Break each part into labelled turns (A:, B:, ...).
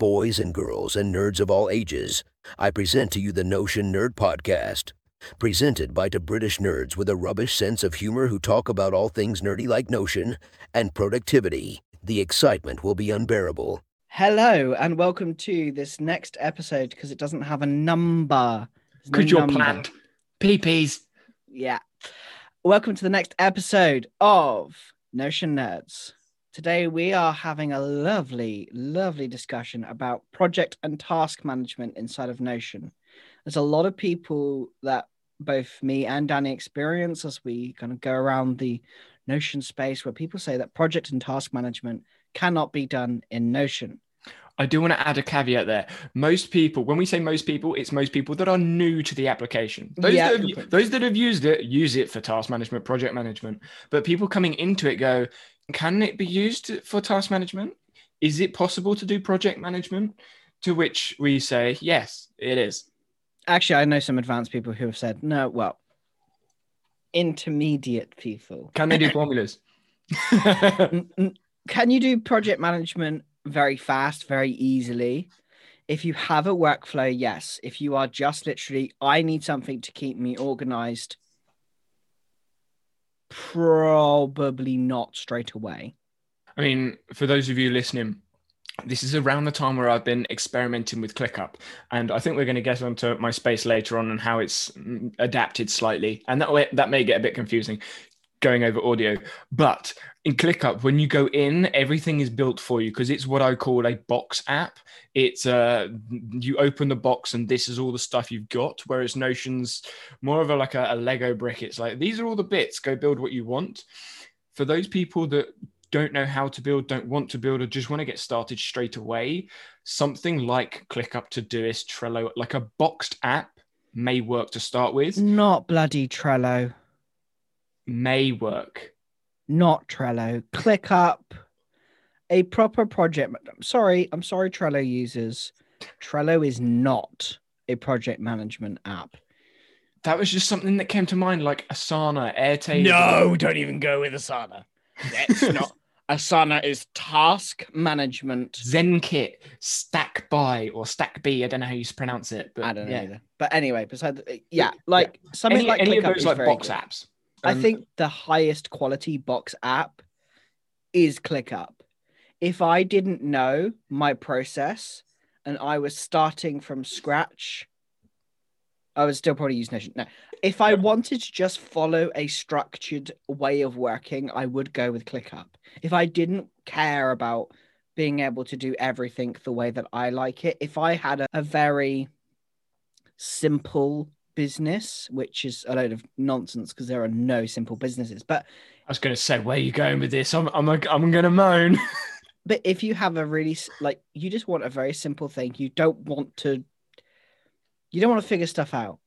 A: boys and girls, and nerds of all ages, I present to you the Notion Nerd Podcast. Presented by the British nerds with a rubbish sense of humor who talk about all things nerdy like Notion and productivity. The excitement will be unbearable.
B: Hello and welcome to this next episode because it doesn't have a number. There's no
C: you're
B: number.
C: planned. PPs.
B: Yeah. Welcome to the next episode of Notion Nerds. Today we are having a lovely, lovely discussion about project and task management inside of Notion. There's a lot of people that both me and Danny experience as we kind of go around the Notion space where people say that project and task management cannot be done in Notion.
C: I do want to add a caveat there. Most people, when we say most people, it's most people that are new to the application. Those,
B: Yeah,
C: that, have, those that have used it use it for task management, project management. But people coming into it go, can it be used for task management? Is it possible to do project management? To which we say, yes, it is.
B: Actually, I know some advanced people who have said, no, well, intermediate people.
C: Can they do formulas?
B: Can you do project management very fast, very easily? If you have a workflow, yes. If you are just literally, I need something to keep me organized, probably not straight away.
C: I mean, for those of you listening, this is around the time where I've been experimenting with ClickUp, and I think we're going to get onto my space later on and how it's mm, adapted slightly, and that way, that may get a bit confusing going over audio. But in ClickUp, when you go in, everything is built for you because it's what I call a box app. It's uh, you open the box and this is all the stuff you've got. Whereas Notion's more of a like a, a Lego brick. It's like these are all the bits. Go build what you want. For those people that don't know how to build, don't want to build, or just want to get started straight away, something like ClickUp, Todoist, Trello, like a boxed app may work to start with.
B: Not bloody Trello,
C: May work.
B: not Trello. Click up a proper project. I'm sorry, I'm sorry, Trello users. Trello is not a project management app.
C: That was just something that came to mind, like Asana, Airtable.
B: No, don't even go with Asana. That's not. Asana is task management.
C: ZenKit, Stackby or Stack B. I don't know how you pronounce it, but
B: I don't know
C: yeah.
B: either. But anyway, besides, yeah, like something
C: Any,
B: like
C: any of
B: ClickUp
C: those
B: is
C: like box
B: good.
C: apps.
B: I
C: Um,
B: think the highest quality box app is ClickUp. If I didn't know my process and I was starting from scratch, I would still probably use Notion. No, if I
C: Yeah.
B: wanted to just follow a structured way of working, I would go with ClickUp. If I didn't care about being able to do everything the way that I like it, if I had a, a very simple business, which is a load of nonsense because there are no simple businesses, but
C: I was going to say, where are you going with this? I'm, I'm, I'm going to moan.
B: but if you have a really like you just want a very simple thing you don't want to you don't want to figure stuff out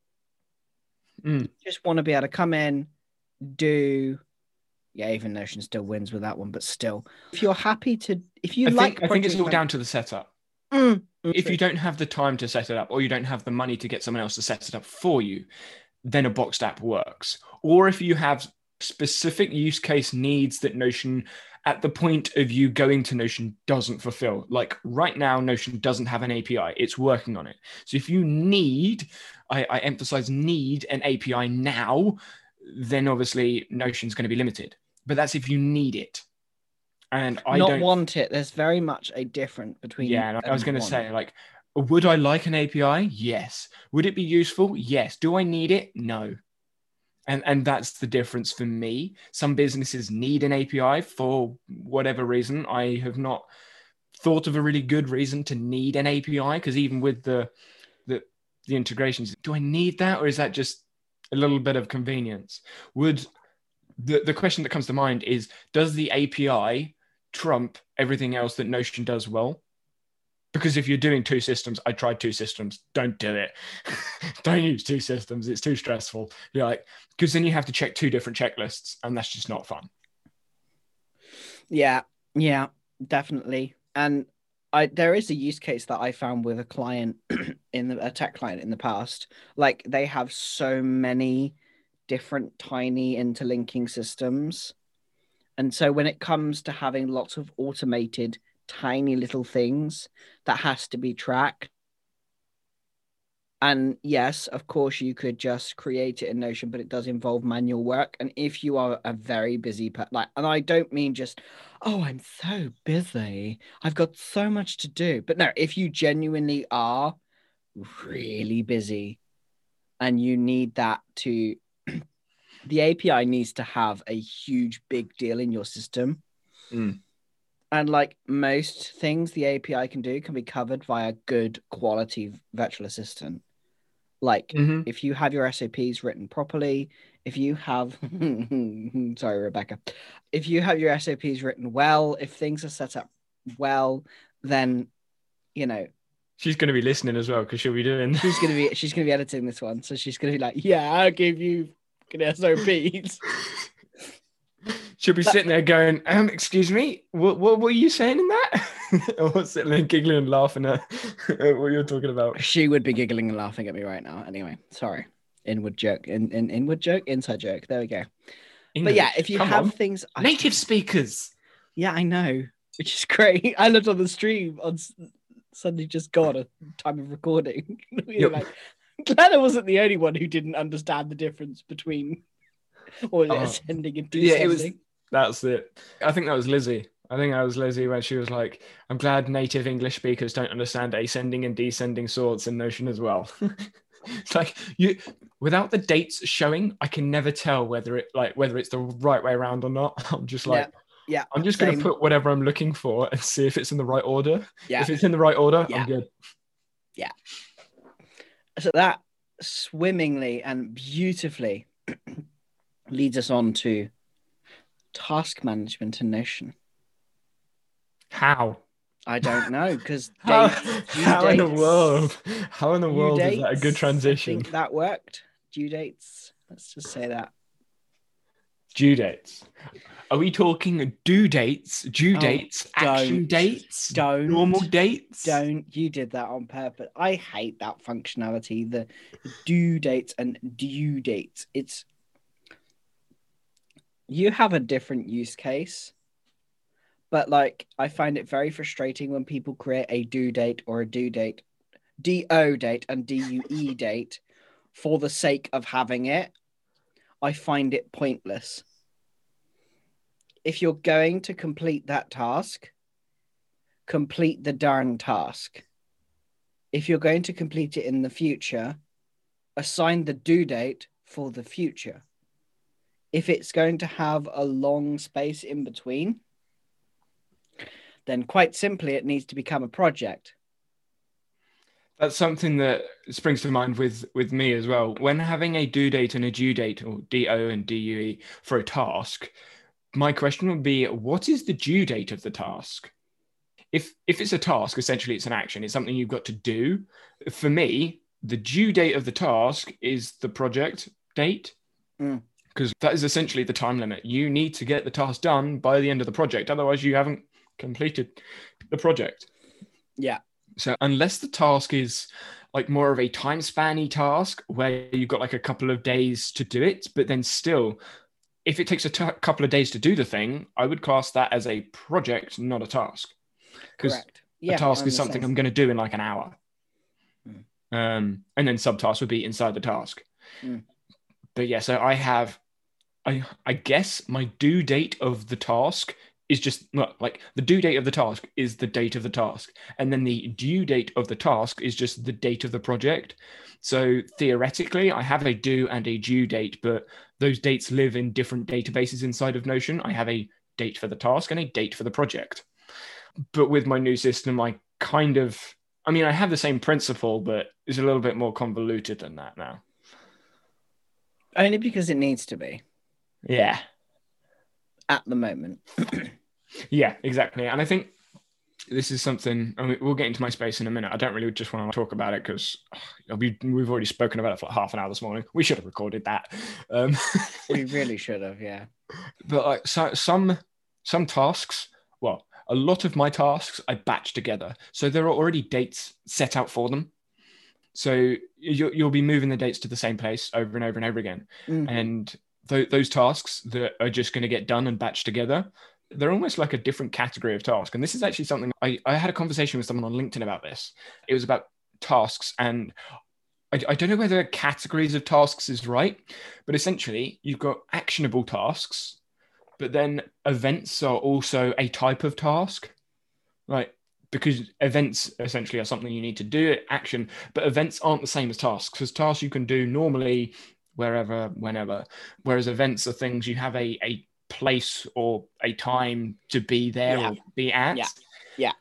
C: Mm.
B: you just want to be able to come in do yeah even notion still wins with that one but still if you're happy to if you
C: I
B: like
C: think, I think it's all down to the setup.
B: Mm,
C: If you don't have the time to set it up, or you don't have the money to get someone else to set it up for you, then a boxed app works. Or if you have specific use case needs that Notion, at the point of you going to Notion, doesn't fulfill. Like right now, Notion doesn't have an API, it's working on it. So if you need, I, I emphasize need an API now, then obviously Notion's going to be limited. But that's if you need it. And I
B: not
C: don't
B: want it there's very much a difference between
C: yeah, and I was going to say, like, would I like an API? Yes. Would it be useful? Yes. Do I need it? No. And and that's the difference for me. Some businesses need an API for whatever reason. I have not thought of a really good reason to need an API because even with the the the integrations, do I need that or is that just a little bit of convenience? Would the the question that comes to mind is does the API trump everything else that Notion does well? Because if you're doing two systems, I tried two systems. Don't do it. Don't use two systems. It's too stressful. You're like, because then you have to check two different checklists, and that's just not fun.
B: Yeah, yeah, definitely. And I there is a use case that I found with a client in the a tech client in the past. Like they have so many different tiny interlinking systems. And so when it comes to having lots of automated tiny little things that has to be tracked. And yes, of course, you could just create it in Notion, but it does involve manual work. And if you are a very busy, per- like, and I don't mean just, oh, I'm so busy, I've got so much to do. But no, if you genuinely are really busy and you need that to, the API needs to have a huge, big deal in your system.
C: Mm.
B: And like most things the API can do can be covered via good quality virtual assistant. Like
C: Mhm.
B: if you have your SOPs written properly, if you have sorry, Rebecca, if you have your SOPs written well, if things are set up well, then you know
C: She's going to be listening as well because she'll be doing.
B: she's gonna be she's gonna be editing this one, so she's gonna be like, yeah, I'll give you fucking SOPs.
C: She'll be
B: That-
C: sitting there going, um, "Excuse me, what, what were you saying in that?" or sitting there giggling and laughing at, at what you're talking about.
B: she would be giggling and laughing at me right now. Anyway, sorry. Inward joke, in, in inward joke, inside joke. There we go. But yeah, if you
C: come
B: have
C: on.
B: things, I-
C: native speakers,
B: Yeah, I know, which is great. I looked on the stream on S- Sunday just gone a time of recording. we
C: Yep.
B: like, glad I wasn't the only one who didn't understand the difference between or
C: Oh.
B: ascending and descending.
C: Yeah, it was- that's it. I think that was Lizzie. I think that was Lizzie when she was like, "I'm glad native English speakers don't understand ascending and descending sorts in Notion as well." it's like you, without the dates showing, I can never tell whether it like whether it's the right way around or not. I'm just like,
B: yeah,
C: I'm just going to put whatever I'm looking for and see if it's in the right order.
B: Yeah.
C: If it's in the right order,
B: Yeah.
C: I'm good.
B: So that swimmingly and beautifully leads us on to task management in Notion.
C: How?
B: I don't know because
C: How, how in the world? How in the world is that a good
B: I
C: transition?
B: think that worked. Due dates. Let's just say that.
C: Due dates. Are we talking due dates, due
B: Oh,
C: dates, action
B: don't.
C: dates,
B: Don't.
C: normal dates?
B: Don't you did that on purpose? I hate that functionality. The due dates and due dates. It's you have a different use case, but like I find it very frustrating when people create a due date or a due date, do date and due date for the sake of having it. I find it pointless. If you're going to complete that task, complete the darn task. If you're going to complete it in the future, assign the due date for the future. If it's going to have a long space in between, then quite simply it needs to become a project.
C: That's something that springs to mind with with me as well. When having a due date and a due date, or do and due for a task, my question would be, what is the due date of the task? If if it's a task, essentially it's an action. It's something you've got to do. For me, the due date of the task is the project date.
B: Mm.
C: Because that is essentially the time limit. You need to get the task done by the end of the project. Otherwise, you haven't completed the project.
B: Yeah.
C: So unless the task is like more of a time spanny task where you've got like a couple of days to do it, but then still, if it takes a t- couple of days to do the thing, I would class that as a project, not a task. Because
B: Yeah,
C: a task is something. I'm going to do in like an hour.
B: Hmm.
C: Um, and then subtask would be inside the task.
B: Hmm.
C: But yeah, so I have, I I guess my due date of the task is just not like the due date of the task is the date of the task, and then the due date of the task is just the date of the project. So theoretically, I have a due and a due date, but those dates live in different databases inside of Notion. I have a date for the task and a date for the project. But with my new system, I kind of, I mean, I have the same principle, but it's a little bit more convoluted than that now.
B: Only because it needs to be
C: Yeah.
B: at the moment.
C: Yeah, exactly. And I think this is something, I mean, we'll get into my space in a minute. I don't really just want to talk about it because we, we've already spoken about it for like half an hour this morning. We should have recorded that. Um,
B: we really should have, yeah.
C: but like so, some some tasks well a lot of my tasks i batch together so there are already dates set out for them so you, you'll be moving the dates to the same place over and over and over again
B: Mm.
C: and th- those tasks that are just going to get done and batched together they're almost like a different category of task. And this is actually something I, I had a conversation with someone on LinkedIn about this. It was about tasks and I, I don't know whether categories of tasks is right, but essentially you've got actionable tasks, but then events are also a type of task. Right because events essentially are something you need to do action but events aren't the same as tasks because tasks you can do normally wherever whenever whereas events are things you have a, a place or a time to be there
B: Yeah.
C: or be at
B: Yeah. Yeah.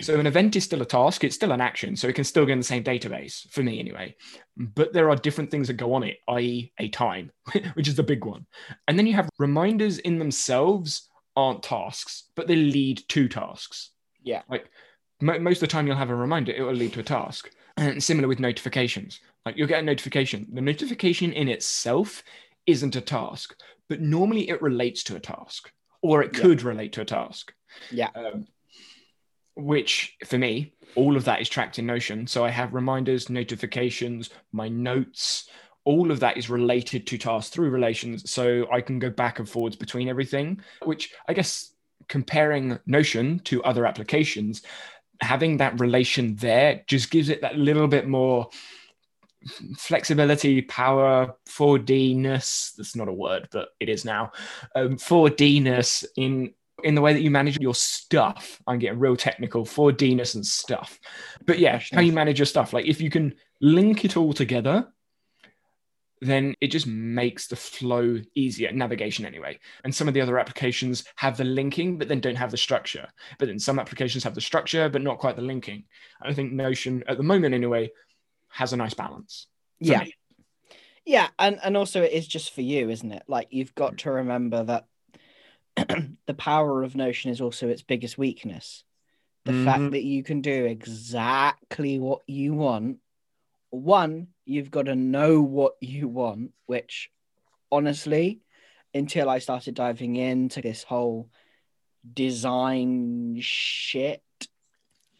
C: so an event is still a task it's still an action so it can still go in the same database for me anyway but there are different things that go on it i.e a time which is the big one and then you have reminders in themselves aren't tasks but they lead to tasks
B: Yeah.
C: like mo- most of the time you'll have a reminder it will lead to a task and similar with notifications like you'll get a notification the notification in itself isn't a task but normally it relates to a task or it
B: Yeah.
C: could relate to a task
B: Yeah.
C: um, which for me all of that is tracked in notion so i have reminders notifications my notes all of that is related to tasks through relations so i can go back and forwards between everything which i guess comparing notion to other applications having that relation there just gives it that little bit more flexibility power 4d-ness that's not a word but it is now um, 4d-ness in in the way that you manage your stuff. I'm getting real technical 4d-ness and stuff. But yeah how you manage your stuff like if you can link it all together then it just makes the flow easier navigation anyway. And some of the other applications have the linking but then don't have the structure. But then some applications have the structure but not quite the linking. And i think notion at the moment anyway has a nice balance
B: Yeah.
C: me.
B: Yeah, and and also it is just for you, isn't it? Like you've got to remember that the power of Notion is also its biggest weakness. The
C: Mhm.
B: fact that you can do exactly what you want. One, you've got to know what you want, which honestly, until I started diving into this whole design shit,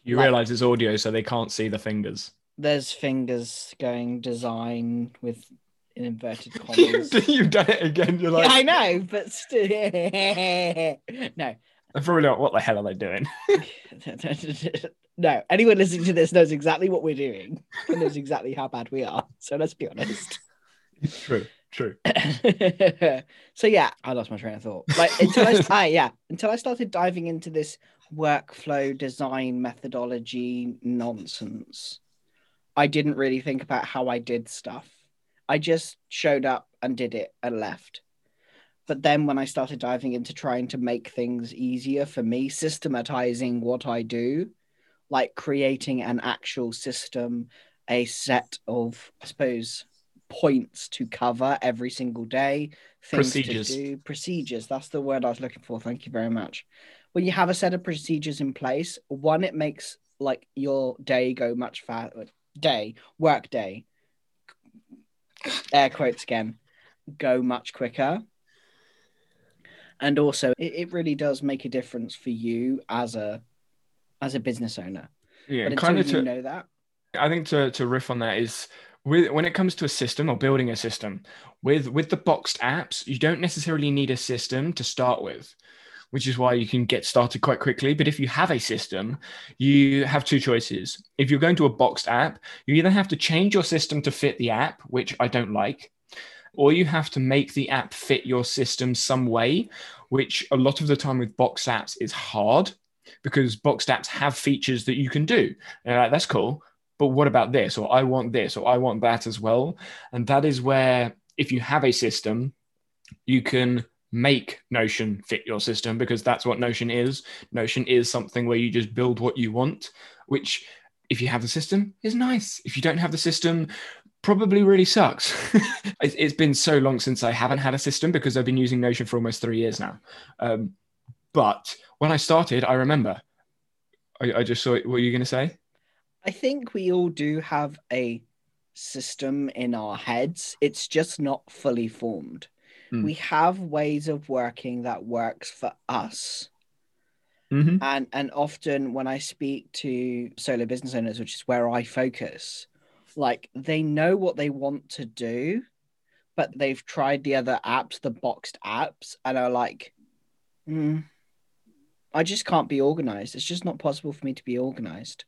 C: you
B: Like-
C: realize it's audio so they can't see the fingers
B: there's fingers going design with in inverted commas.
C: you've done it again you're
B: Yeah,
C: like
B: I know, but still, no,
C: i'm probably like what the hell are they doing
B: no. Anyone listening to this knows exactly what we're doing and knows exactly how bad we are. So let's be honest.
C: true true
B: so yeah, I lost my train of thought. Like until I, I yeah, until I started diving into this workflow design methodology nonsense, I didn't really think about how I did stuff. I just showed up and did it and left. But then when I started diving into trying to make things easier for me, systematizing what I do, like creating an actual system, a set of, I suppose, points to cover every single day, things
C: Procedures.
B: to do, procedures. That's the word I was looking for. Thank you very much. When you have a set of procedures in place, one, it makes like your day go much faster. Day, work day, air quotes again, go much quicker. And also, it, it really does make a difference for you as a as a business owner.
C: yeah
B: But
C: kind of to
B: know that,
C: I think to, to riff on that is with when it comes to a system or building a system with with the boxed apps, you don't necessarily need a system to start with, which is why you can get started quite quickly. But if you have a system, you have two choices. If you're going to a boxed app, you either have to change your system to fit the app, which I don't like, or you have to make the app fit your system some way, which a lot of the time with boxed apps is hard because boxed apps have features that you can do. And like, that's cool but what about this or i want this or i want that as well and that is where if you have a system you can make notion fit your system because that's what notion is. Notion is something where you just build what you want which if you have the system is nice. If you don't have the system probably really sucks. It's- been so long since i haven't had a system because i've been using notion for almost three years now. Um, but when i started i remember i, I just saw what were you going to say?
B: I think we all do have a system in our heads. It's just not fully formed.
C: Hmm.
B: We have ways of working that works for us.
C: mm-hmm.
B: And and often when I speak to solo business owners, which is where I focus, like they know what they want to do, but they've tried the other apps, the boxed apps, and are like, "Hmm, I just can't be organized. It's just not possible for me to be organized.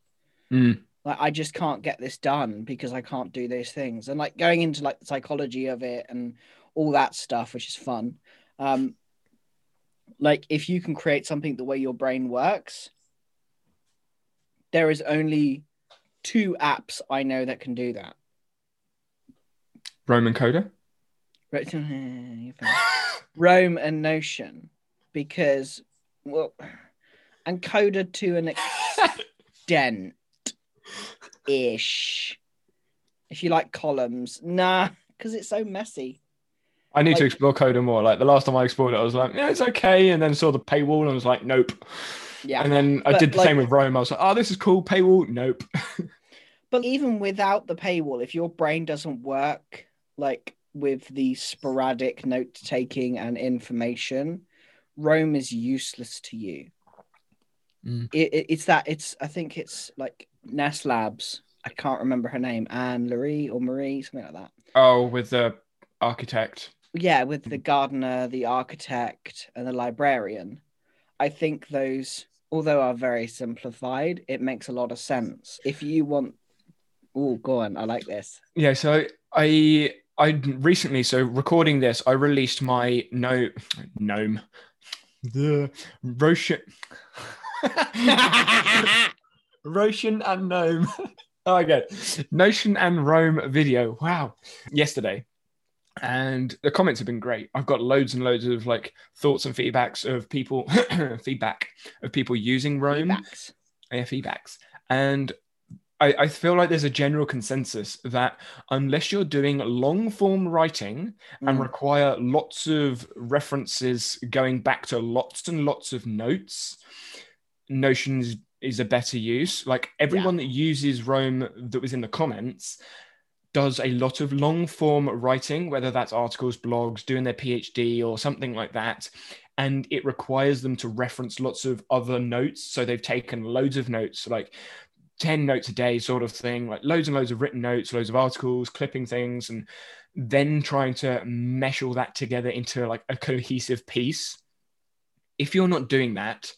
C: Mm.
B: Like I just can't get this done because I can't do those things. And like going into like the psychology of it and all that stuff, which is fun. Um, like if you can create something the way your brain works, there is only two apps I know that can do that.
C: Roam and Coda.
B: Right. Roam and Notion, because well, and Coda to an extent ish. If you like columns, nah, because it's so messy.
C: I need to explore Coda more. Like the last time I explored it, I was like, yeah, it's okay. And then saw the paywall and I was like, nope.
B: Yeah,
C: And then I did the
B: like-
C: same with Roam. I was like, oh, this is cool. Paywall. Nope.
B: but even without the paywall, if your brain doesn't work like with the sporadic note taking and information, Roam is useless to you.
C: Mm.
B: It, it- it's that it's I think it's like Ness Labs. I can't remember her name, Anne Marie or Marie, something like that.
C: Oh, with the architect.
B: Yeah with the mm. gardener the architect and the librarian i think those although are very simplified it makes a lot of sense if you want oh go on i like this
C: Yeah, so I I recently so recording this, I released my no gnome the Roshan Roshan and gnome. oh good. Notion and Roam video. Wow. Yesterday. And the comments have been great. I've got loads and loads of like thoughts and feedbacks of people feedback of people using Roam.
B: Feedbacks.
C: yeah, feedbacks. And I, I feel like there's a general consensus that unless you're doing long form writing and
B: Mm.
C: require lots of references going back to lots and lots of notes, Notions is a better use. Like everyone that uses Roam that was in the comments does a lot of long form writing, whether that's articles, blogs, doing their PhD or something like that. And it requires them to reference lots of other notes. So they've taken loads of notes, like 10 notes a day, sort of thing, like loads and loads of written notes, loads of articles, clipping things, and then trying to mesh all that together into like a cohesive piece. If you're not doing that,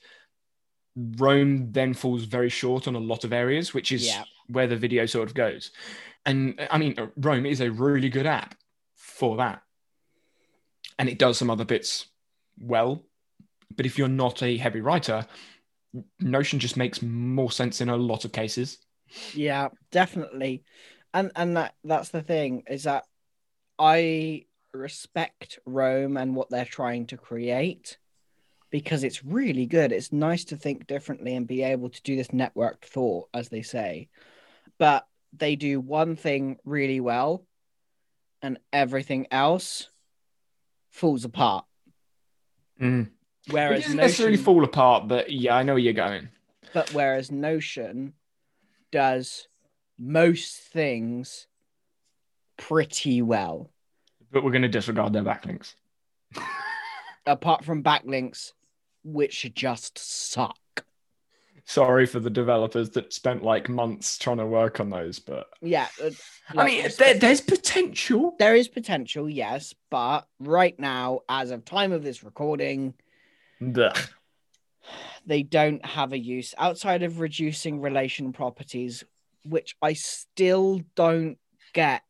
C: Roam then falls very short on a lot of areas, which is
B: Yeah.
C: where the video sort of goes. And I mean, Roam is a really good app for that. And it does some other bits well. But if you're not a heavy writer, Notion just makes more sense in a lot of cases.
B: yeah definitely and and that that's the thing is that i respect Roam and what they're trying to create because it's really good it's nice to think differently and be able to do this networked thought as they say but they do one thing really well and everything else falls apart
C: Mm. It
B: whereas
C: doesn't necessarily fall apart, but yeah, I know where you're going.
B: but whereas Notion does most things pretty well,
C: But we're going to disregard their backlinks.
B: apart from backlinks, which just suck.
C: Sorry for the developers that spent like months trying to work on those, but
B: Yeah, uh,
C: I mean, there, there's potential.
B: there is potential, yes, but right now, as of time of this recording, they don't have a use outside of reducing relation properties, which I still don't get.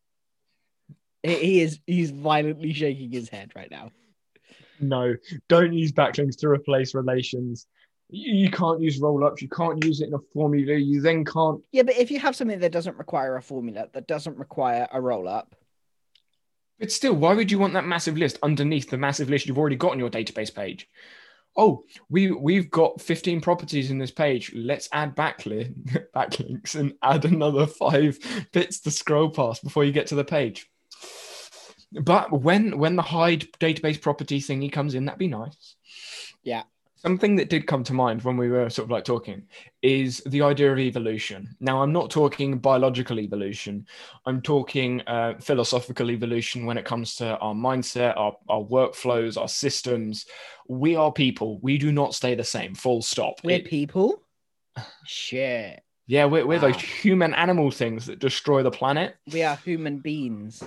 B: He is he's violently shaking his head right now.
C: No, don't use backlinks to replace relations. You, you can't use roll ups. You can't use it in a formula. You then can't.
B: Yeah, but if you have something that doesn't require a formula, that doesn't require a roll up,
C: But still, why would you want that massive list underneath the massive list you've already got on your database page? Oh, we we've got 15 properties in this page. Let's add backlink backlinks and add another five bits to scroll past before you get to the page. But when when the hide database property thingy comes in, that'd be nice.
B: Yeah.
C: Something that did come to mind when we were sort of like talking is the idea of evolution. Now, I'm not talking biological evolution. I'm talking uh, philosophical evolution when it comes to our mindset, our, our workflows, our systems. We are people. We do not stay the same. Full stop.
B: we're
C: It-
B: people. Shit,
C: yeah, we're, we're those human animal things that destroy the planet.
B: we are human beings.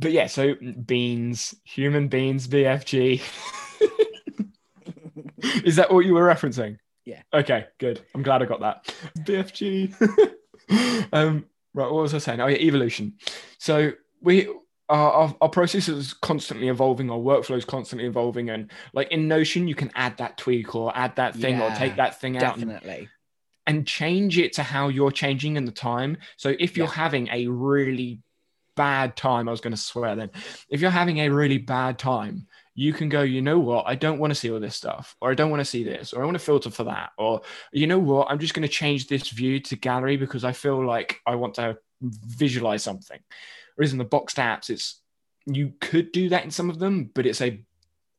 C: But yeah, so beans, human beings, BFG. Is that what you were referencing?
B: Yeah.
C: Okay, good. I'm glad I got that. BFG. um, right, what was I saying? Oh, yeah, evolution. So we our, our, our process is constantly evolving, our workflow is constantly evolving, and like in Notion, you can add that tweak or add that thing or take that thing out and,
B: Definitely.
C: and change it to how you're changing in the time. So if you're
B: Yeah.
C: having a really bad time, I was going to swear then, if you're having a really bad time, you can go, you know what, I don't want to see all this stuff, or I don't want to see this, or I want to filter for that, or you know what, I'm just going to change this view to gallery because I feel like I want to visualize something. Whereas in the boxed apps, it's you could do that in some of them, but it's a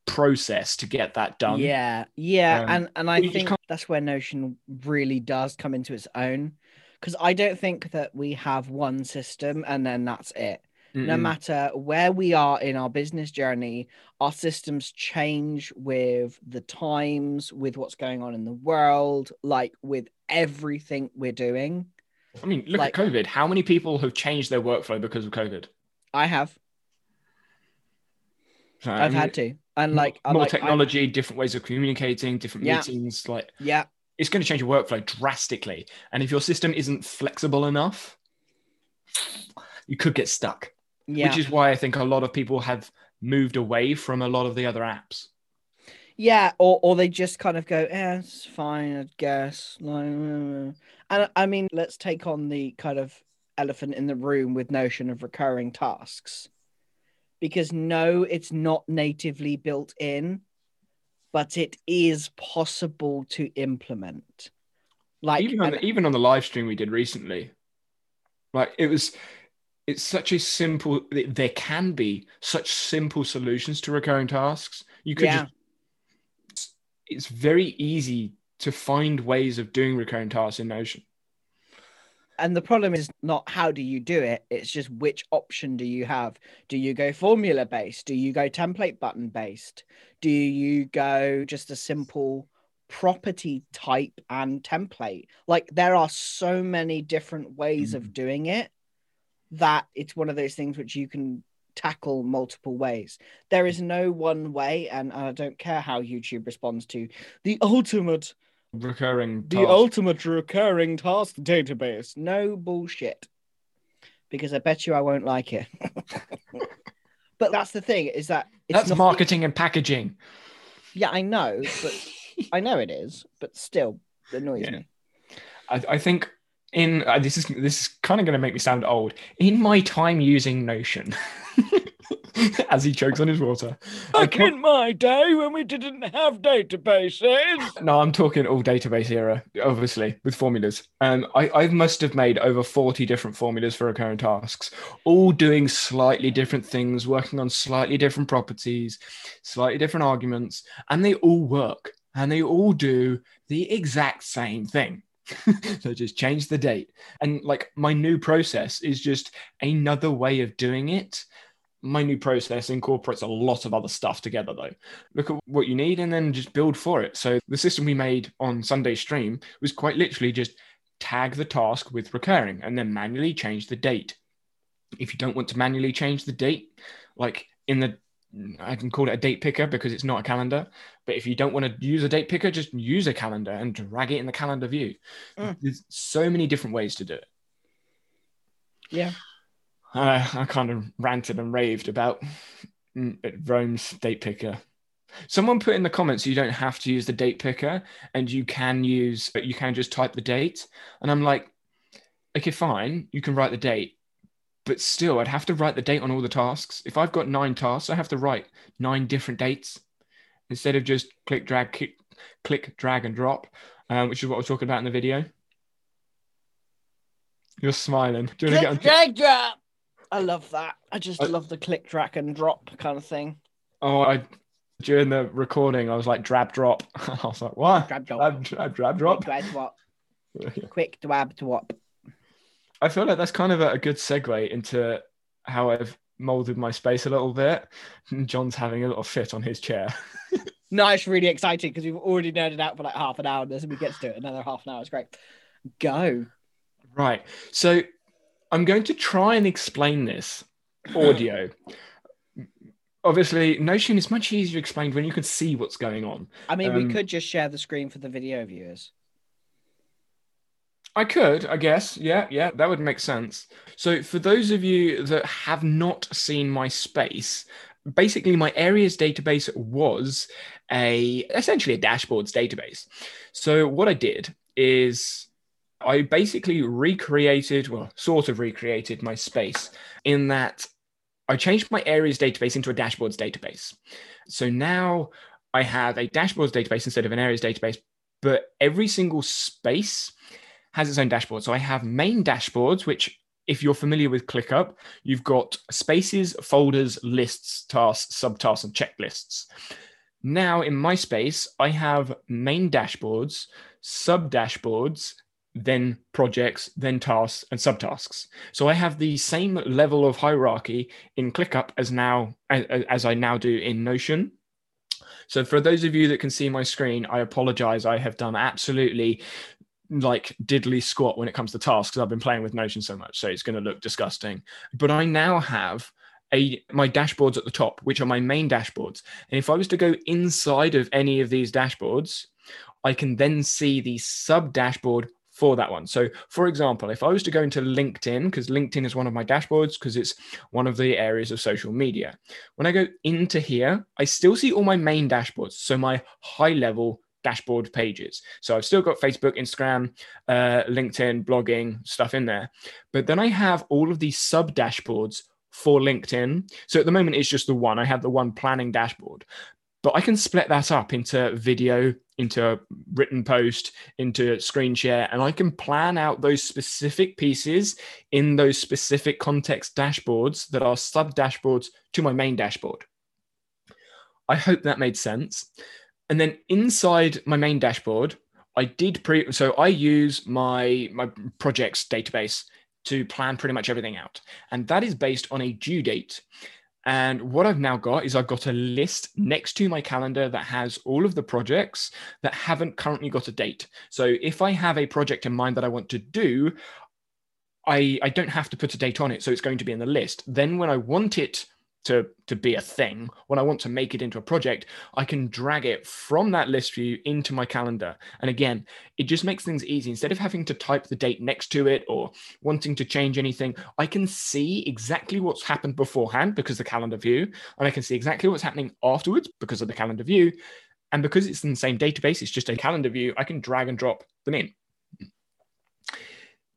C: process to get that done.
B: Yeah, yeah,
C: Um,
B: and and I think that's where Notion really does come into its own, because I don't think that we have one system and then that's it. No
C: Mm-mm.
B: matter where we are in our business journey, our systems change with the times, with what's going on in the world, like with everything we're doing.
C: I mean, look
B: like-
C: at COVID. How many people have changed their workflow because of COVID?
B: I have,
C: So, I
B: I've
C: mean,
B: had to, and like I'm
C: more
B: like, I'm-
C: technology, different ways of communicating, different
B: Yeah.
C: meetings. Like
B: yeah,
C: it's going to change your workflow drastically. And if your system isn't flexible enough, you could get stuck.
B: Yeah.
C: Which is why I think a lot of people have moved away from a lot of the other apps.
B: Yeah, or or they just kind of go, "Yeah, it's fine, I guess." Like, uh, And I mean, let's take on the kind of elephant in the room with notion of recurring tasks, because no, it's not natively built in, but it is possible to implement. Like,
C: even on the, even on the live stream we did recently, like it was, it's such a simple. There can be such simple solutions to recurring tasks. You could
B: Yeah.
C: just. It's very easy to find ways of doing recurring tasks in Notion.
B: And the problem is not how do you do it, it's just which option do you have? Do you go formula based? Do you go template button based? Do you go just a simple property type and template? Like there are so many different ways of hmm. doing it that it's one of those things which you can tackle multiple ways. There is no one way, and I don't care how YouTube responds to the ultimate
C: Recurring
B: the
C: task.
B: ultimate recurring task database. No bullshit. Because I bet you I won't like it. but that's the thing, is that it's
C: That's
B: not-
C: marketing and packaging.
B: Yeah, I know, but I know it is, but still annoys
C: Yeah.
B: me.
C: I, I think in uh, this is this is kind of going to make me sound old. In my time using Notion, as he chokes on his water. I
B: Back in my day when we didn't have databases.
C: no, I'm talking all database era, obviously with formulas. Um, I, I must have made over 40 different formulas for recurring tasks, all doing slightly different things, working on slightly different properties, slightly different arguments, and they all work and they all do the exact same thing. so just change the date. And like my new process is just another way of doing it. My new process incorporates a lot of other stuff together, though. Look at what you need and then just build for it. So the system we made on Sunday stream was quite literally just tag the task with recurring and then manually change the date. If you don't want to manually change the date, like in the I can call it a date picker because it's not a calendar. But if you don't want to use a date picker, just use a calendar and drag it in the calendar view.
B: Mm.
C: There's so many different ways to do it.
B: Yeah.
C: Uh, I kind of ranted and raved about mm, Roam's date picker. Someone put in the comments you don't have to use the date picker and you can use, but you can just type the date. And I'm like, okay, fine, you can write the date, but still, I'd have to write the date on all the tasks. If I've got nine tasks, I have to write nine different dates instead of just click, drag, click, click drag, and drop, um, which is what I was talking about in the video. You're smiling. Do you want to get on?
B: Click, drag, drop. I love that. I just
C: I-
B: love the click, drag, and drop kind of thing.
C: Oh, I during the recording, I was like drab drop. I was like, what?
B: Drab, drop.
C: Drab, drab, drab drop.
B: Quick, drag, drop. Quick, dwab, drop.
C: I feel like that's kind of a, a good segue into how I've molded my space a little bit. John's having a little fit on his chair.
B: No, it's really exciting because we've already nerded out for like half an hour. And we get to do it, another half an hour It's great. Go.
C: Right. So I'm going to try and explain this audio. obviously Notion is much easier explained when you can see what's going on.
B: I mean, we
C: Um,
B: could just share the screen for the video viewers.
C: I could, I guess. Yeah, yeah, that would make sense. So, for those of you that have not seen my space, basically my areas database was a essentially a dashboards database. So, what I did is I basically recreated, well, sort of recreated my space in that I changed my areas database into a dashboards database. So now I have a dashboards database instead of an areas database, but every single space has its own dashboard. So I have main dashboards, which if you're familiar with ClickUp, you've got spaces, folders, lists, tasks, subtasks, and checklists. Now in my space, I have main dashboards, sub dashboards, then projects, then tasks, and subtasks. So I have the same level of hierarchy in ClickUp as now as, as I now do in Notion. So for those of you that can see my screen, I apologize. I have done absolutely like diddly squat when it comes to tasks. Because I've been playing with Notion so much, so it's going to look disgusting. But I now have a my dashboards at the top, which are my main dashboards. And if I was to go inside of any of these dashboards, I can then see the sub dashboard for that one. So, for example, if I was to go into LinkedIn, because LinkedIn is one of my dashboards, because it's one of the areas of social media, when I go into here, I still see all my main dashboards. So, my high level dashboard pages. So, I've still got Facebook, Instagram, uh, LinkedIn, blogging stuff in there. But then I have all of these sub dashboards for LinkedIn. So, at the moment, it's just the one. I have the one planning dashboard. But I can split that up into video, into written post, into screen share, and I can plan out those specific pieces in those specific context dashboards that are sub dashboards to my main dashboard. I hope that made sense. And then inside my main dashboard, I did pre so I use my my projects database to plan pretty much everything out. And that is based on a due date. And what I've now got is I've got a list next to my calendar that has all of the projects that haven't currently got a date. So if I have a project in mind that I want to do, I, I don't have to put a date on it. So it's going to be in the list. Then when I want it to, to be a thing, when I want to make it into a project, I can drag it from that list view into my calendar. And again, it just makes things easy. Instead of having to type the date next to it or wanting to change anything, I can see exactly what's happened beforehand because the calendar view, and I can see exactly what's happening afterwards because of the calendar view. And because it's in the same database, it's just a calendar view, I can drag and drop them in.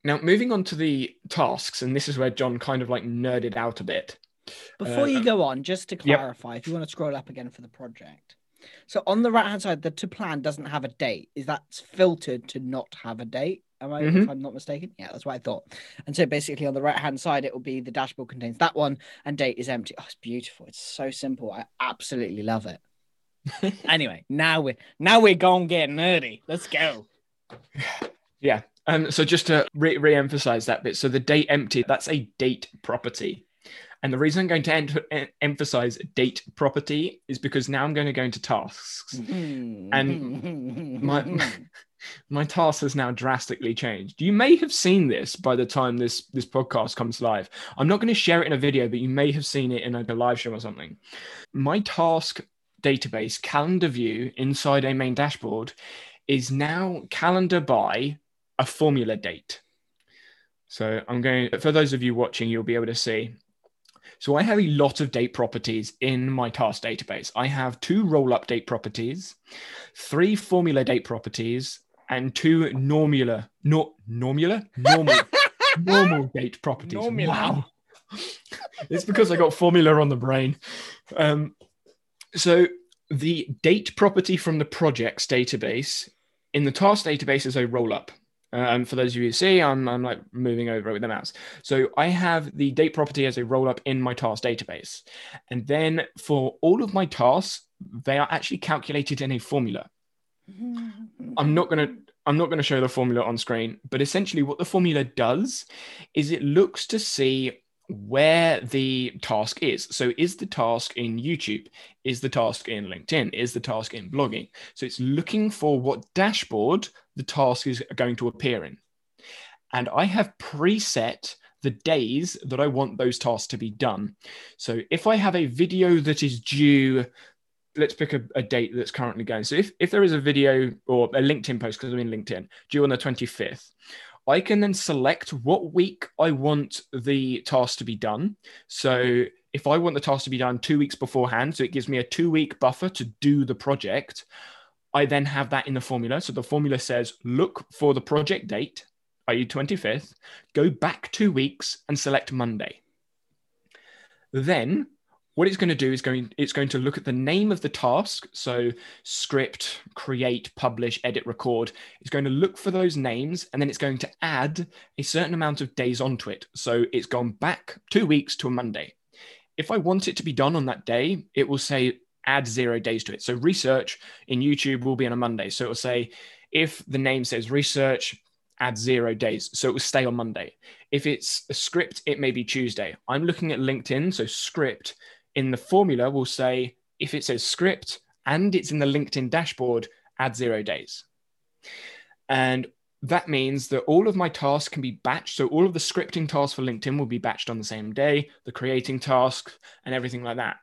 C: Now, moving on to the tasks, and this is where John kind of like nerded out a bit.
B: Before
C: Uh,
B: you go on, just to
C: yep.
B: clarify, if you want to scroll up again for the project. So on the right hand side, the to plan doesn't have a date. Is that filtered to not have a date? Am I, if
C: Mhm.
B: I'm not mistaken? Yeah, that's what I thought. And so basically on the right hand side, it will be the dashboard contains that one and date is empty. Oh, it's beautiful. It's so simple. I absolutely love it. anyway, now we're now we're going get nerdy. Let's go.
C: Yeah. Um, so just to re- re-emphasize that bit, so the date empty, that's a date property. And the reason I'm going to en- em- emphasize date property is because now I'm going to go into tasks. Hmm.
B: and
C: my- My task has now drastically changed. You may have seen this by the time this this podcast comes live. I'm not going to share it in a video, but you may have seen it in like a live stream or something. My task database calendar view inside a main dashboard is now calendar by a formula date. So I'm going for those of you watching, you'll be able to see. So I have a lot of date properties in my task database. I have two roll up date properties, three formula date properties, and two normula, no, normula, normal, normal date properties.
B: Normula.
C: Wow. it's because I got formula on the brain. Um, so the date property from the projects database in the task database is a roll up. Um, for those of you who see, I'm, I'm like moving over it with the mouse. So I have the date property as a roll up in my task database. And then for all of my tasks, they are actually calculated in a formula. I'm not going to I'm not going to show the formula on screen, but essentially what the formula does is it looks to see where the task is. So is the task in YouTube? Is the task in LinkedIn? Is the task in blogging? So it's looking for what dashboard the task is going to appear in. And I have preset the days that I want those tasks to be done. So if I have a video that is due, let's pick a, a date that's currently going. So if, if there is a video or a LinkedIn post, because I'm in LinkedIn, due on the 25th, I can then select what week I want the task to be done. So if I want the task to be done two weeks beforehand, so it gives me a two week buffer to do the project, I then have that in the formula. So the formula says look for the project date, i.e., 25th, go back two weeks and select Monday. Then what it's going to do is going it's going to look at the name of the task. So script create publish edit record. It's going to look for those names and then it's going to add a certain amount of days onto it. So it's gone back two weeks to a monday. If i want it to be done on that day it will say add zero days to it. So research in youtube will be on a monday. So it will say if the name says research add zero days. So it will stay on monday. If it's a script it may be tuesday. I'm looking at linkedin. So script in the formula we'll say if it says script and it's in the LinkedIn dashboard, add zero days. And that means that all of my tasks can be batched. So all of the scripting tasks for LinkedIn will be batched on the same day, the creating tasks and everything like that.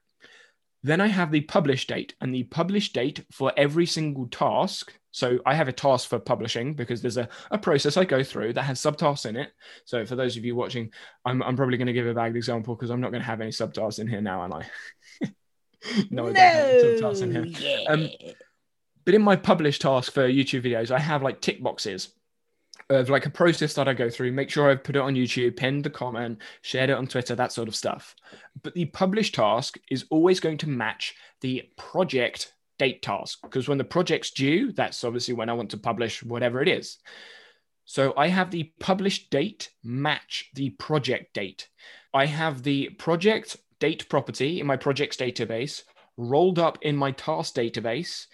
C: Then I have the publish date and the publish date for every single task. So I have a task for publishing because there's a, a process I go through that has subtasks in it. So for those of you watching, I'm, I'm probably going to give a bad example because I'm not going to have any subtasks in here now, am I? no, I don't have subtasks in here. Yeah. Um, but in my publish task for YouTube videos, I have like tick boxes Uh, of like a process that I go through, make sure I've put it on YouTube, pinned the comment, shared it on Twitter, that sort of stuff. But the publish task is always going to match the project date task because when the project's due, that's obviously when I want to publish whatever it is. So I have the published date match the project date. I have the project date property in my projects database rolled up in my task database.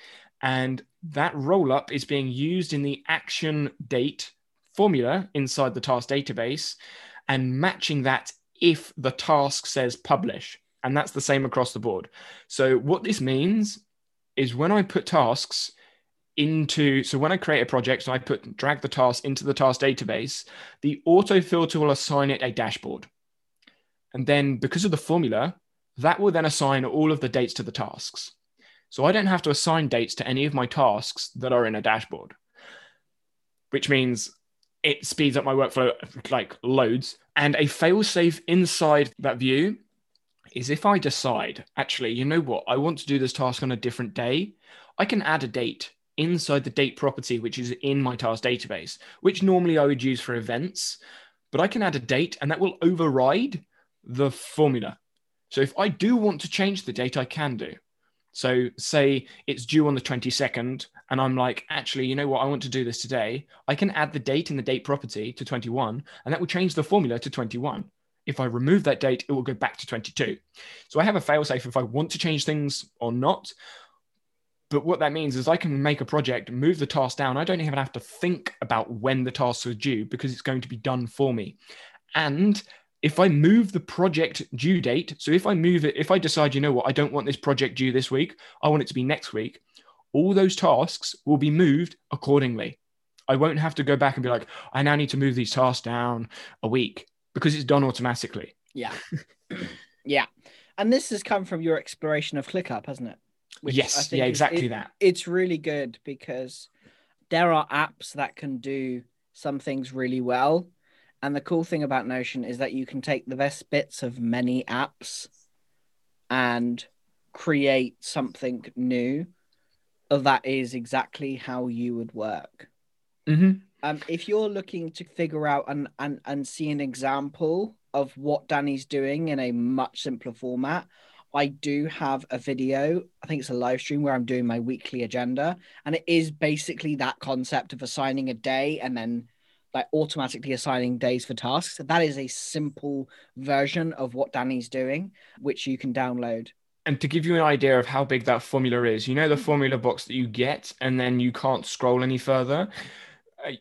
C: And that roll up is being used in the action date formula inside the task database and matching that if the task says publish. And that's the same across the board. So, what this means is when I put tasks into, so when I create a project, so I put drag the task into the task database, the auto filter will assign it a dashboard. And then because of the formula, that will then assign all of the dates to the tasks. So I don't have to assign dates to any of my tasks that are in a dashboard, which means it speeds up my workflow like loads. And a failsafe inside that view is if I decide, actually, you know what, I want to do this task on a different day, I can add a date inside the date property, which is in my task database, which normally I would use for events. But I can add a date and that will override the formula. So if I do want to change the date, I can do. So say it's due on the 22nd, and I'm like, actually, you know what? I want to do this today. I can add the date in the date property to 21, and that will change the formula to 21. If I remove that date, it will go back to 22. So I have a failsafe if I want to change things or not. But what that means is I can make a project, move the task down. I don't even have to think about when the tasks are due because it's going to be done for me. And if I move the project due date, so if I move it, if I decide, you know what, I don't want this project due this week, I want it to be next week, all those tasks will be moved accordingly. I won't have to go back and be like, I now need to move these tasks down a week because it's done automatically.
B: Yeah. yeah. And this has come from your exploration of ClickUp, hasn't it?
C: Which yes. Yeah, exactly
B: it,
C: that.
B: It's really good because there are apps that can do some things really well and the cool thing about Notion is that you can take the best bits of many apps and create something new that is exactly how you would work.
C: Mm-hmm.
B: Um, if you're looking to figure out and, and, and see an example of what Danny's doing in a much simpler format, I do have a video. I think it's a live stream where I'm doing my weekly agenda. And it is basically that concept of assigning a day and then like automatically assigning days for tasks. That is a simple version of what Danny's doing, which you can download.
C: And to give you an idea of how big that formula is, you know the formula box that you get and then you can't scroll any further.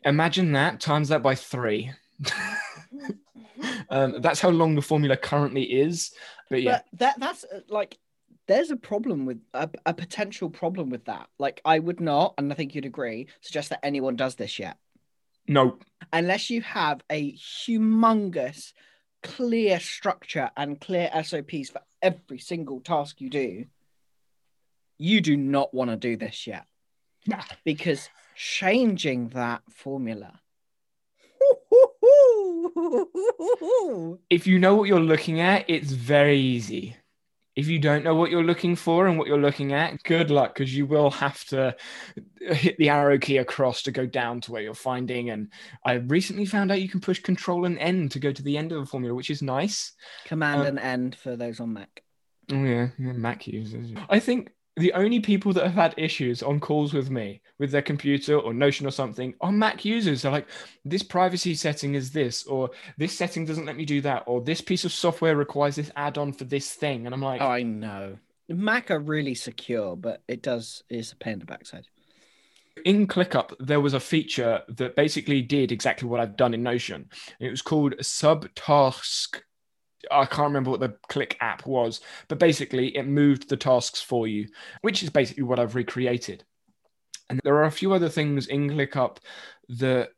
C: Imagine that times that by three. um, that's how long the formula currently is. But yeah,
B: but that that's uh, like there's a problem with a, a potential problem with that. Like I would not, and I think you'd agree, suggest that anyone does this yet.
C: No.
B: Unless you have a humongous clear structure and clear SOPs for every single task you do, you do not want to do this yet.
C: Nah.
B: Because changing that formula.
C: If you know what you're looking at, it's very easy. If you don't know what you're looking for and what you're looking at, good luck because you will have to hit the arrow key across to go down to where you're finding. And I recently found out you can push Control and N to go to the end of a formula, which is nice.
B: Command
C: Um,
B: and end for those on Mac.
C: Oh yeah, yeah, Mac users. I think the only people that have had issues on calls with me with their computer or Notion or something are Mac users. They're like, this privacy setting is this, or this setting doesn't let me do that, or this piece of software requires this add-on for this thing. And I'm like,
B: Oh, I know. Mac are really secure, but it does is a pain in the backside.
C: in ClickUp, there was a feature that basically did exactly what I've done in Notion. It was called subtask. I can't remember what the Click app was, but basically it moved the tasks for you, which is basically what I've recreated. And there are a few other things in ClickUp that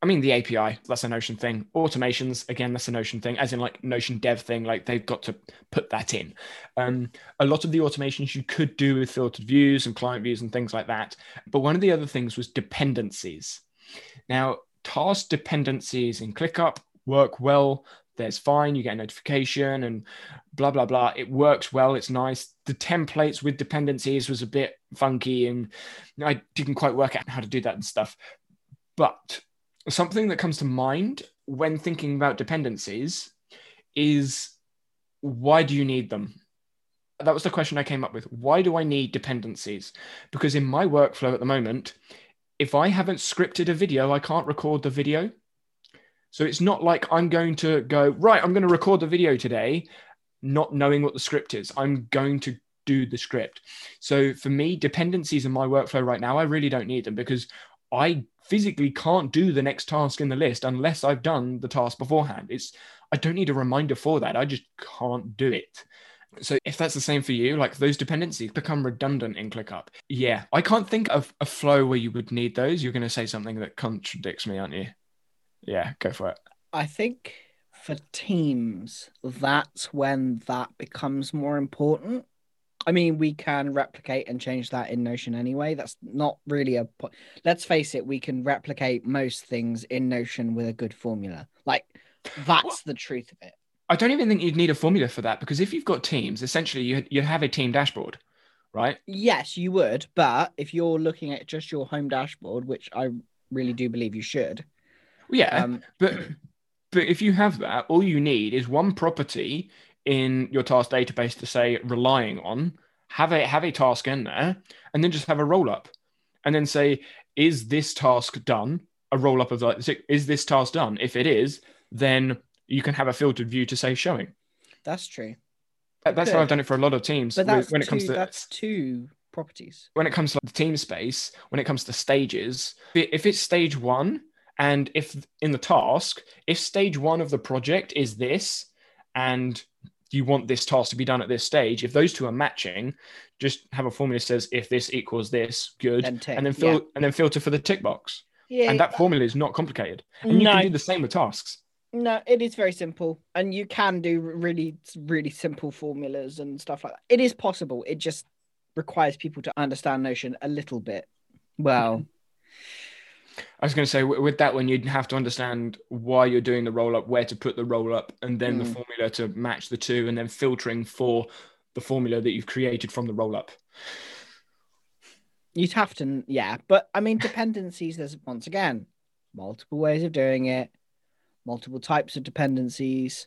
C: I mean, the API, that's a Notion thing. Automations, again, that's a Notion thing, as in like Notion dev thing, like they've got to put that in. Um, a lot of the automations you could do with filtered views and client views and things like that. But one of the other things was dependencies. Now, task dependencies in ClickUp work well. There's fine, you get a notification and blah, blah, blah. It works well, it's nice. The templates with dependencies was a bit funky and I didn't quite work out how to do that and stuff. But something that comes to mind when thinking about dependencies is why do you need them? That was the question I came up with. Why do I need dependencies? Because in my workflow at the moment, if I haven't scripted a video, I can't record the video. So it's not like I'm going to go, right, I'm going to record the video today, not knowing what the script is. I'm going to do the script. So for me, dependencies in my workflow right now, I really don't need them because I physically can't do the next task in the list unless I've done the task beforehand. It's I don't need a reminder for that. I just can't do it. So if that's the same for you, like those dependencies become redundant in ClickUp. Yeah, I can't think of a flow where you would need those. You're going to say something that contradicts me, aren't you? Yeah, go for it.
B: I think for teams, that's when that becomes more important. I mean, we can replicate and change that in Notion anyway. That's not really a point. let's face it, we can replicate most things in Notion with a good formula. Like that's
C: Well-
B: the truth of it.
C: I don't even think you'd need a formula for that because if you've got teams, essentially you you have a team dashboard, right?
B: Yes, you would, but if you're looking at just your home dashboard, which I really do believe you should,
C: Yeah,
B: um,
C: but but if you have that, all you need is one property in your task database to say relying on. Have a have a task in there, and then just have a roll up, and then say is this task done? A roll up of like is this task done? If it is, then you can have a filtered view to say showing.
B: that's true.
C: That- That's how. I've done it for a lot of teams.
B: But that's
C: when it
B: two,
C: comes to
B: that's two properties.
C: when it comes to like the team space, when it comes to stages, if it's stage one, and if in the task, if stage one of the project is this, and you want this task to be done at this stage, if those two are matching, just have a formula that says if this equals this, good,
B: Then tick,
C: and then fil- and then filter for the tick box.
B: Yeah,
C: And that formula is not complicated, and you
B: No.
C: can do the same with tasks.
B: No, it is very simple, and you can do really, really simple formulas and stuff like that. It is possible. It just requires people to understand Notion a little bit. Well,
C: I was going to say with that one, you'd have to understand why you're doing the roll up, where to put the roll up, and then the
B: Mm.
C: formula to match the two, and then filtering for the formula that you've created from the roll up.
B: you'd have to, yeah. But I mean, dependencies. There's once again multiple ways of doing it, multiple types of dependencies.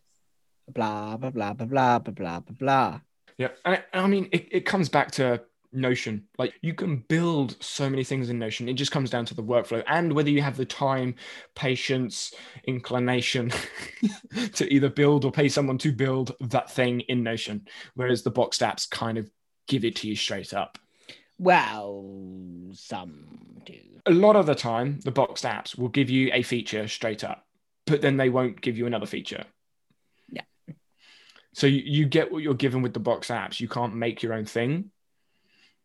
B: Blah blah blah blah blah blah blah blah blah.
C: Yeah, and I, I mean, it, it comes back to Notion. Like you can build so many things in Notion. It just comes down to the workflow and whether you have the time, patience, inclination to either build or pay someone to build that thing in Notion. Whereas the boxed apps kind of give it to you straight up.
B: Well, some do.
C: A lot of the time, the boxed apps will give you a feature straight up, but then they won't give you another feature.
B: Yeah.
C: So you, you get what you're given with the box apps. You can't make your own thing.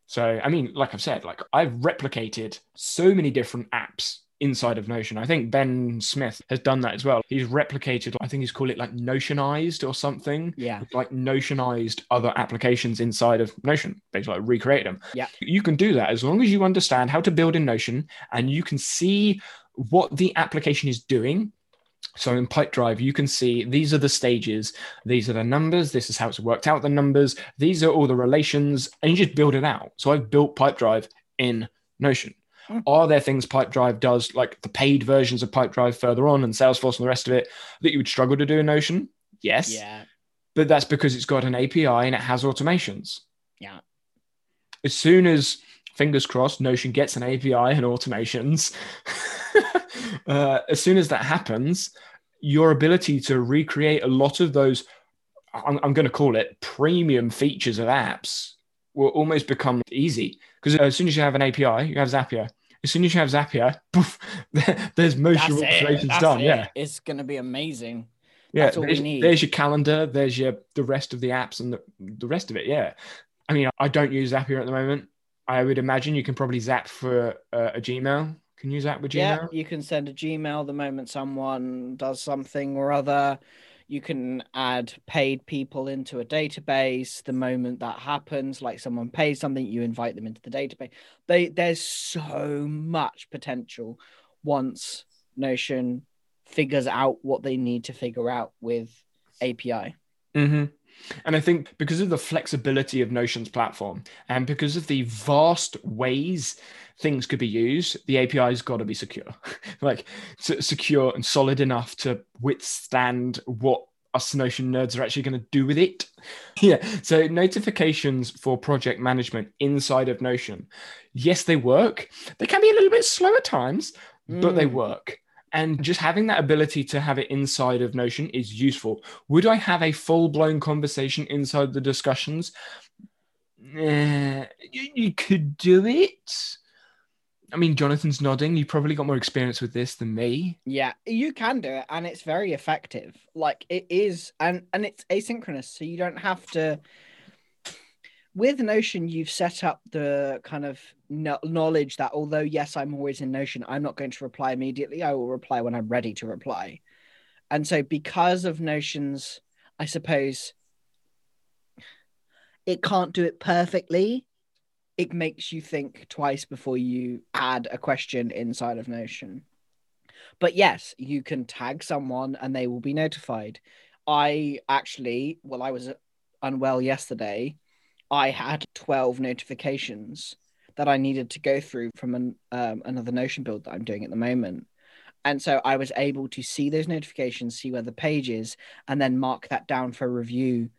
C: So, I mean, like I've said, like I've replicated so many different apps inside of Notion. I think Ben Smith has done that as well. He's replicated, I think he's called it like Notionized or something.
B: Yeah.
C: Like Notionized other applications inside of Notion, basically like recreate them.
B: Yeah.
C: You can do that as long as you understand how to build in Notion and you can see what the application is doing. So in Pipedrive, you can see these are the stages, these are the numbers, this is how it's worked out the numbers, these are all the relations, and you just build it out. So I've built Pipedrive in Notion.
B: Mm.
C: Are there things Pipedrive does, like the paid versions of Pipedrive further on and Salesforce and the rest of it, that you would struggle to do in Notion? Yes.
B: Yeah.
C: But that's because it's got an API and it has automations.
B: Yeah.
C: As soon as, fingers crossed, Notion gets an API and automations, uh, as soon as that happens, your ability to recreate a lot of those, I'm, I'm going to call it premium features of apps, will almost become easy. Because as soon as you have an API, you have Zapier. As soon as you have Zapier, poof, there's most of your
B: That's
C: operations
B: That's
C: done.
B: it.
C: Yeah.
B: It's going to be amazing.
C: Yeah,
B: That's all we
C: there's,
B: need.
C: there's your calendar. There's your the rest of the apps and the, the rest of it. Yeah, I mean, I don't use Zapier at the moment. I would imagine you can probably Zap for uh, a Gmail. Can you Zap with Gmail?
B: Yeah, you can send a Gmail the moment someone does something or other. You can add paid people into a database the moment that happens. Like someone pays something, you invite them into the database. They there's so much potential once Notion figures out what they need to figure out with API.
C: hmm And I think because of the flexibility of Notion's platform and because of the vast ways things could be used, the API's got to be secure, like secure and solid enough to withstand what us Notion nerds are actually going to do with it. yeah. So notifications for project management inside of Notion, yes, they work. They can be a little bit slow at times, but they
B: Mm.
C: work. And just having that ability to have it inside of Notion is useful. Would I have a full blown conversation inside the discussions? Eh, you, you could do it. I mean, Jonathan's nodding. You probably got more experience with this than me.
B: Yeah, you can do it, and it's very effective. Like it is, and and it's asynchronous, so you don't have to. With Notion, you've set up the kind of knowledge that although yes, I'm always in Notion, I'm not going to reply immediately. I will reply when I'm ready to reply, and so because of Notion's, I suppose, it can't do it perfectly. It makes you think twice before you add a question inside of Notion. But yes, you can tag someone and they will be notified. I actually, well, I was uh, unwell yesterday. I had 12 notifications that I needed to go through from an, um, another Notion build that I'm doing at the moment. And so I was able to see those notifications, see where the page is, and then mark that down for review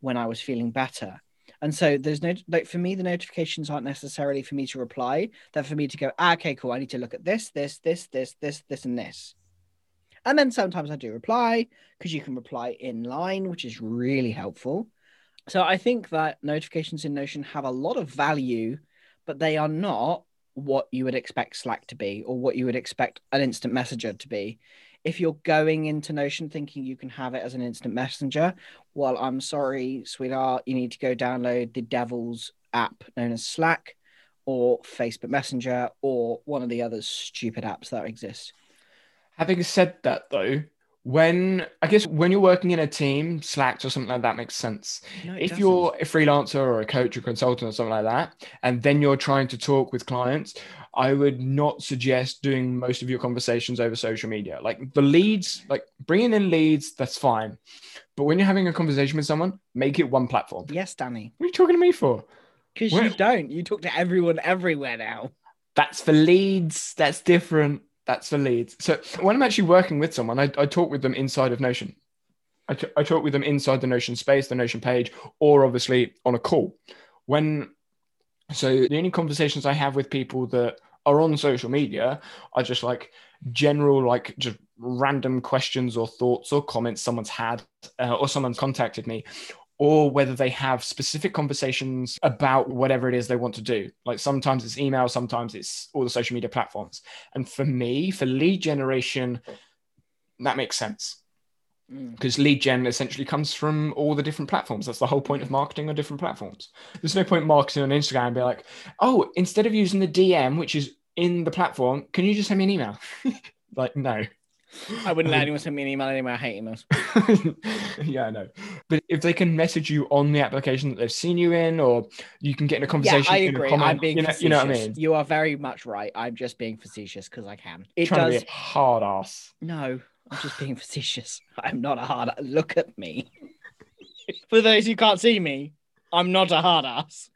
B: when I was feeling better. And so there's no like for me, the notifications aren't necessarily for me to reply. They're for me to go, ah, okay, cool. I need to look at this, this, this, this, this, this, and this. And then sometimes I do reply because you can reply in line, which is really helpful. So I think that notifications in Notion have a lot of value, but they are not what you would expect Slack to be or what you would expect an instant messenger to be. If you're going into Notion thinking you can have it as an instant messenger, well, I'm sorry, sweetheart, you need to go download the devil's app known as Slack or Facebook Messenger or one of the other stupid apps that exist.
C: Having said that, though, when I guess when you're working in a team, Slack or something like that makes sense.
B: No,
C: if
B: doesn't.
C: you're a freelancer or a coach or consultant or something like that, and then you're trying to talk with clients, I would not suggest doing most of your conversations over social media. Like the leads, like bringing in leads, that's fine. But when you're having a conversation with someone, make it one platform.
B: Yes, Danny.
C: What are you talking to me for?
B: Because you don't. You talk to everyone everywhere now.
C: That's for leads. That's different. That's the leads. So when I'm actually working with someone, I, I talk with them inside of Notion. I, t- I talk with them inside the Notion space, the Notion page, or obviously on a call. When so the only conversations I have with people that are on social media are just like general, like just random questions or thoughts or comments someone's had uh, or someone's contacted me, or whether they have specific conversations about whatever it is they want to do. Like sometimes it's email, sometimes it's all the social media platforms. And for me, for lead generation, that makes sense
B: Mm.
C: because lead gen essentially comes from all the different platforms. That's the whole point of marketing on different platforms. There's no point marketing on Instagram and be like, oh, instead of using the DM, which is in the platform, can you just send me an email? like, no.
B: I wouldn't let anyone send me an email anyway. I hate emails.
C: yeah, I know. But if they can message you on the application that they've seen you in, or you can get in a conversation. Yeah. I
B: agree.
C: comment,
B: I'm being
C: you know,
B: facetious.
C: you know what I mean?
B: You are very much right. I'm just being facetious because I can. It
C: Trying
B: does.
C: to be a hard ass.
B: No, I'm just being facetious. I'm not a hard. Look at me. For those who can't see me, I'm not a hard ass.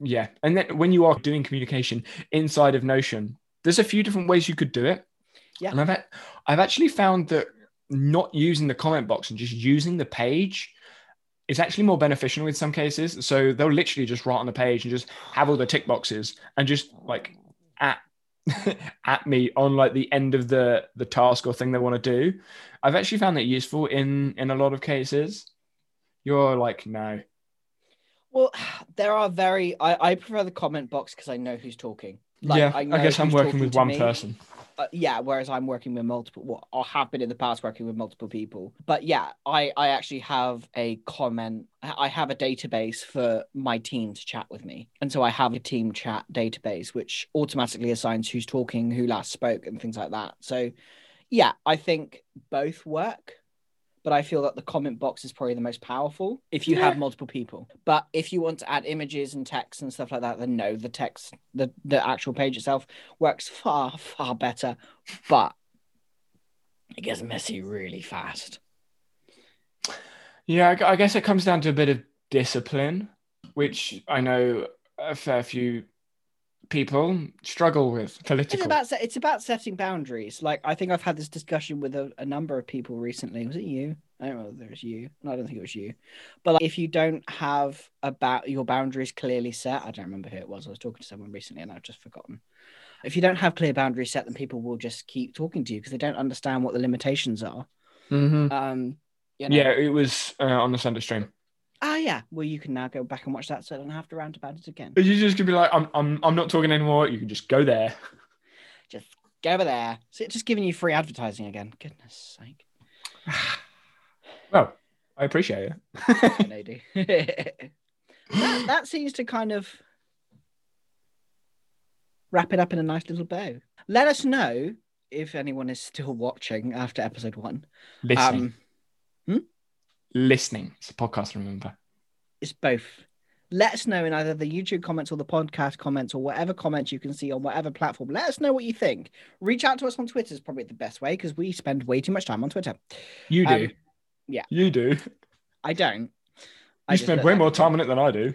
C: yeah. And then when you are doing communication inside of Notion, there's a few different ways you could do it.
B: Yeah.
C: And I've, I've actually found that not using the comment box and just using the page is actually more beneficial in some cases. So they'll literally just write on the page and just have all the tick boxes and just like at at me on like the end of the the task or thing they want to do. I've actually found that useful in in a lot of cases. You're like, no.
B: Well, there are very. I, I prefer the comment box because I know who's talking. Like,
C: yeah,
B: I
C: I, guess I'm working with one
B: me.
C: person.
B: Uh, yeah whereas i'm working with multiple well, or have been in the past working with multiple people. But yeah i i actually have a comment i have a database for my team to chat with me. And so i have a team chat database which automatically assigns who's talking who last spoke and things like that. So yeah i think both work but I feel that the comment box is probably the most powerful if you have multiple people. But if you want to add images and text and stuff like that, then no, the text, the, the actual page itself works far, far better. But it gets messy really fast.
C: Yeah, I guess it comes down to a bit of discipline, which I know a fair few people struggle with.
B: It's
C: Political.
B: about it's about setting boundaries. Like I think I've had this discussion with a, a number of people recently. Was it you? I don't know whether it was you. No, I don't think it was you. But like, if you don't have about your boundaries clearly set, I don't remember who it was. I was talking to someone recently and I've just forgotten. If you don't have clear boundaries set, then people will just keep talking to you because they don't understand what the limitations are.
C: Mhm.
B: Um, you know,
C: Yeah, it was uh, on the Sunday stream.
B: Ah, yeah. Well, you can now go back and watch that, so I don't have to rant about it again.
C: You just could be like, I'm, I'm, I'm not talking anymore. You can just go there.
B: Just go over there. So it's just giving you free advertising again. Goodness sake.
C: Well, I appreciate it.
B: I do. that, that seems to kind of wrap it up in a nice little bow. Let us know if anyone is still watching after episode one.
C: Listening.
B: Um,
C: Listening. It's a podcast, remember.
B: it's both. Let us know in either the YouTube comments or the podcast comments or whatever comments you can see on whatever platform. Let us know what you think. Reach out to us on Twitter is probably the best way because we spend way too much time on Twitter.
C: You do.
B: Um, yeah.
C: You do.
B: I don't.
C: You
B: just
C: spend way more time on it than I do.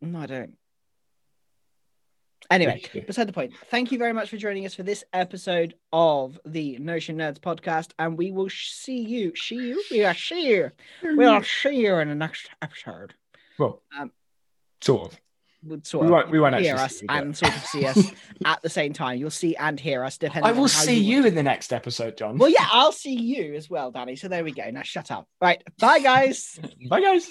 B: No, I don't. Anyway,
C: you
B: beside the point. Thank you very much for joining us for this episode of the Notion Nerds podcast, and we will see you. See you. We are see you. We'll see you in the next episode.
C: Well,
B: Um,
C: sort of.
B: Would sort
C: We
B: of
C: won't- we won't
B: hear
C: actually
B: us and sort of see us at the same time. You'll see and hear us depending.
C: I will see
B: want
C: you in the next episode, John.
B: Well, yeah, I'll see you as well, Danny. So there we go. Now shut up. Right. Bye, guys.
C: Bye, guys.